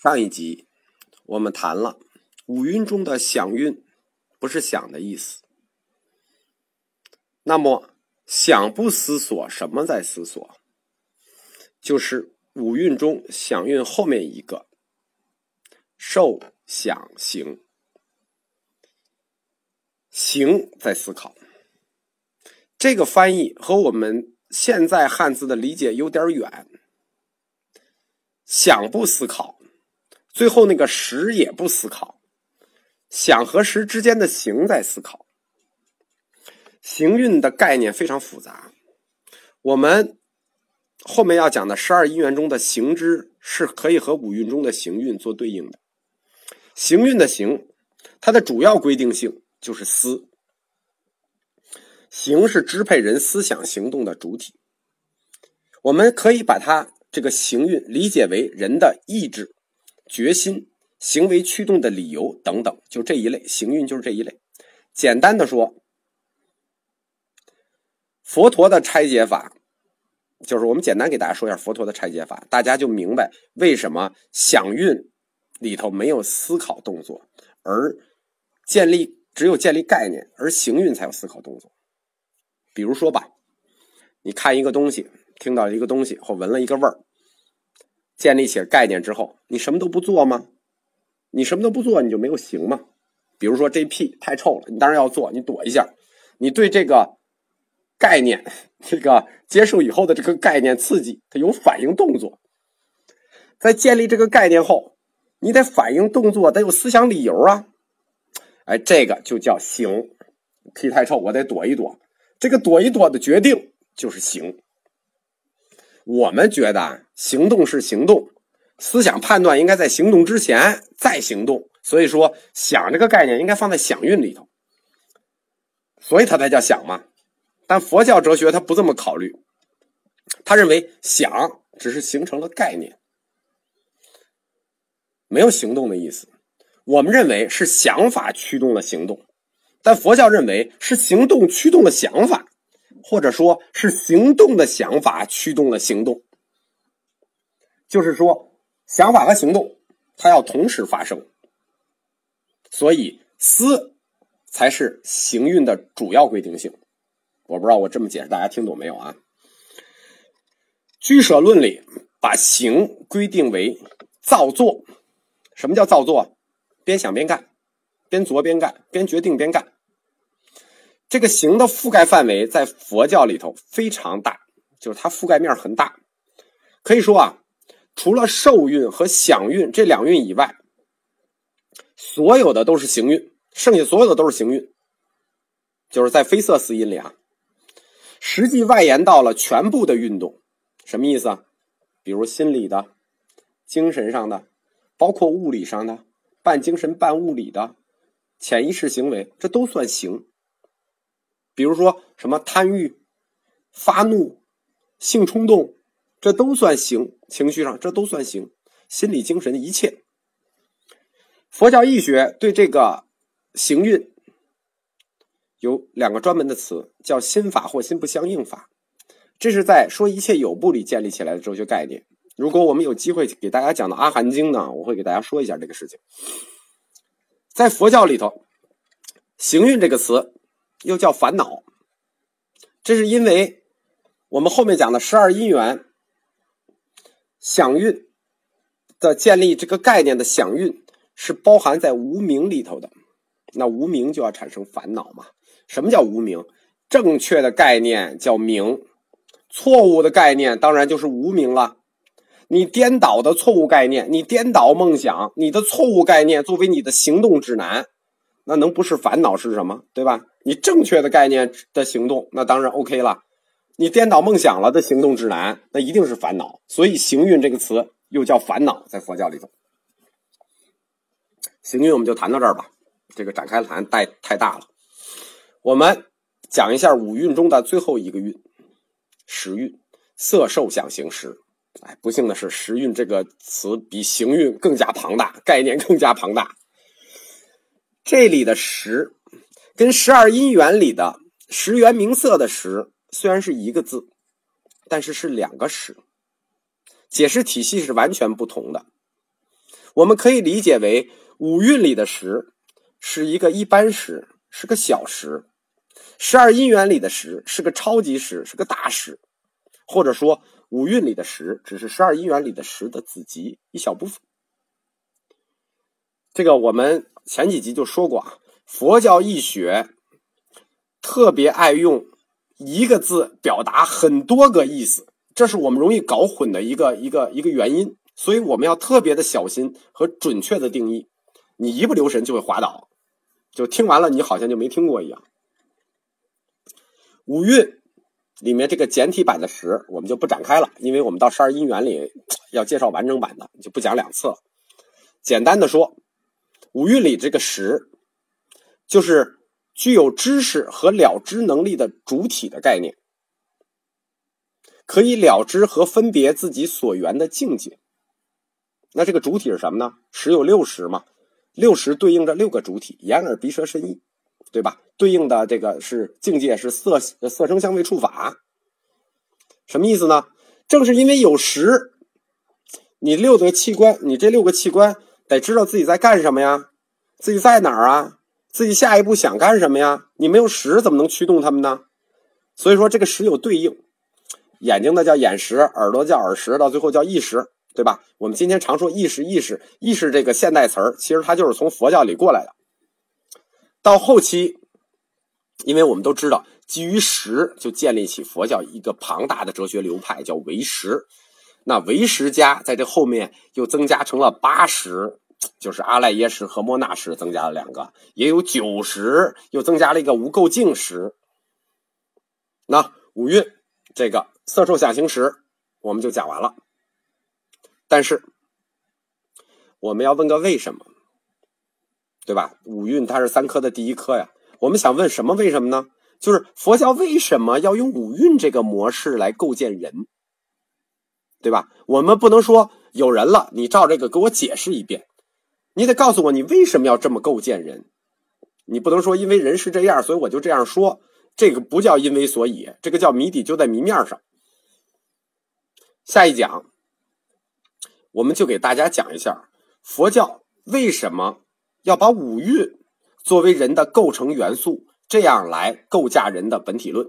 上一集我们谈了五蕴中的想蕴，不是想的意思。那么想不思索，什么在思索？就是五蕴中想蕴后面一个受想行，行在思考。这个翻译和我们现在汉字的理解有点远。想不思考，最后那个识也不思考，想和识之间的行在思考。行运的概念非常复杂，我们后面要讲的十二因缘中的行之是可以和五蕴中的行运做对应的。行运的行，它的主要规定性就是思，行是支配人思想行动的主体，我们可以把它。这个行运理解为人的意志、决心、行为驱动的理由等等，就这一类行运就是这一类。简单的说，佛陀的拆解法，就是我们简单给大家说一下佛陀的拆解法，大家就明白为什么想运里头没有思考动作，而建立只有建立概念，而行运才有思考动作。比如说吧，你看一个东西。听到一个东西或闻了一个味儿，建立起概念之后，你什么都不做吗？你什么都不做，你就没有行吗？比如说这屁太臭了，你当然要做，你躲一下。你对这个概念，这个接受以后的这个概念刺激，它有反应动作。在建立这个概念后，你得反应动作，得有思想理由啊。哎，这个就叫行。屁太臭，我得躲一躲。这个躲一躲的决定就是行。我们觉得行动是行动，思想判断应该在行动之前再行动，所以说想这个概念应该放在想运里头，所以它才叫想嘛。但佛教哲学他不这么考虑，他认为想只是形成了概念，没有行动的意思。我们认为是想法驱动了行动，但佛教认为是行动驱动了想法。或者说是行动的想法驱动了行动，就是说想法和行动它要同时发生，所以思才是行运的主要规定性。我不知道我这么解释大家听懂没有啊？居舍论里把行规定为造作，什么叫造作？边想边干，边琢边干，边决定边干。这个行的覆盖范围在佛教里头非常大，就是它覆盖面很大。可以说啊，除了受运和想运这两运以外，所有的都是行运，剩下所有的都是行运。就是在非色四因里啊，实际外延到了全部的运动，什么意思啊？比如心理的、精神上的，包括物理上的，半精神半物理的潜意识行为，这都算行。比如说什么贪欲、发怒、性冲动，这都算行；情绪上这都算行。心理、精神一切，佛教义学对这个行运有两个专门的词，叫心法或心不相应法。这是在说一切有部里建立起来的哲学概念。如果我们有机会给大家讲到《阿含经》呢，我会给大家说一下这个事情。在佛教里头，“行运”这个词。又叫烦恼，这是因为我们后面讲的十二因缘想运的建立，这个概念的想运是包含在无名里头的。那无名就要产生烦恼嘛？什么叫无名？正确的概念叫名，错误的概念当然就是无名了。你颠倒的错误概念，你颠倒梦想，你的错误概念作为你的行动指南，那能不是烦恼是什么？对吧？你正确的概念的行动，那当然 OK 了。你颠倒梦想了的行动指南，那一定是烦恼。所以“行运”这个词又叫烦恼，在佛教里头。行运我们就谈到这儿吧，这个展开谈带太大了。我们讲一下五运中的最后一个运——时运，色受想行识。哎，不幸的是，时运这个词比行运更加庞大，概念更加庞大。这里的时。跟十二因缘里的十元名色的十虽然是一个字，但是是两个十，解释体系是完全不同的。我们可以理解为五蕴里的十是一个一般识，是个小识；十二因缘里的识是个超级识，是个大识。或者说，五蕴里的识只是十二因缘里的识的子集一小部分。这个我们前几集就说过啊，佛教义学特别爱用一个字表达很多个意思，这是我们容易搞混的一个一个一个原因。所以我们要特别的小心和准确的定义，你一不留神就会滑倒，就听完了你好像就没听过一样。五蕴里面这个简体版的十，我们就不展开了，因为我们到十二因缘里 要介绍完整版的，就不讲两次了。简单的说，五蕴里这个十，就是具有知识和了知能力的主体的概念，可以了知和分别自己所缘的境界。那这个主体是什么呢？十有六十嘛，六十对应着六个主体：眼耳鼻舌身意，对吧？对应的这个是境界是色色声香味触法。什么意思呢？正是因为有识，你六个器官，你这六个器官得知道自己在干什么呀？自己在哪儿啊？自己下一步想干什么呀？你没有识，怎么能驱动他们呢？所以说，这个识有对应，眼睛的叫眼识，耳朵叫耳识，到最后叫意识。对吧？我们今天常说意识，意识，意识这个现代词儿，其实它就是从佛教里过来的。到后期，因为我们都知道，基于识就建立起佛教一个庞大的哲学流派，叫唯识。那唯识家在这后面又增加成了八识，就是阿赖耶识和摩那识增加了两个，也有九识，又增加了一个无垢净识。那五蕴这个色受想行识，我们就讲完了。但是，我们要问个为什么，对吧？五蕴它是三科的第一科呀。我们想问什么？为什么呢？就是佛教为什么要用五蕴这个模式来构建人，对吧？我们不能说有人了，你照这个给我解释一遍，你得告诉我你为什么要这么构建人。你不能说因为人是这样，所以我就这样说。这个不叫因为所以，这个叫谜底就在谜面上。下一讲。我们就给大家讲一下佛教为什么要把五蕴作为人的构成元素，这样来构架人的本体论。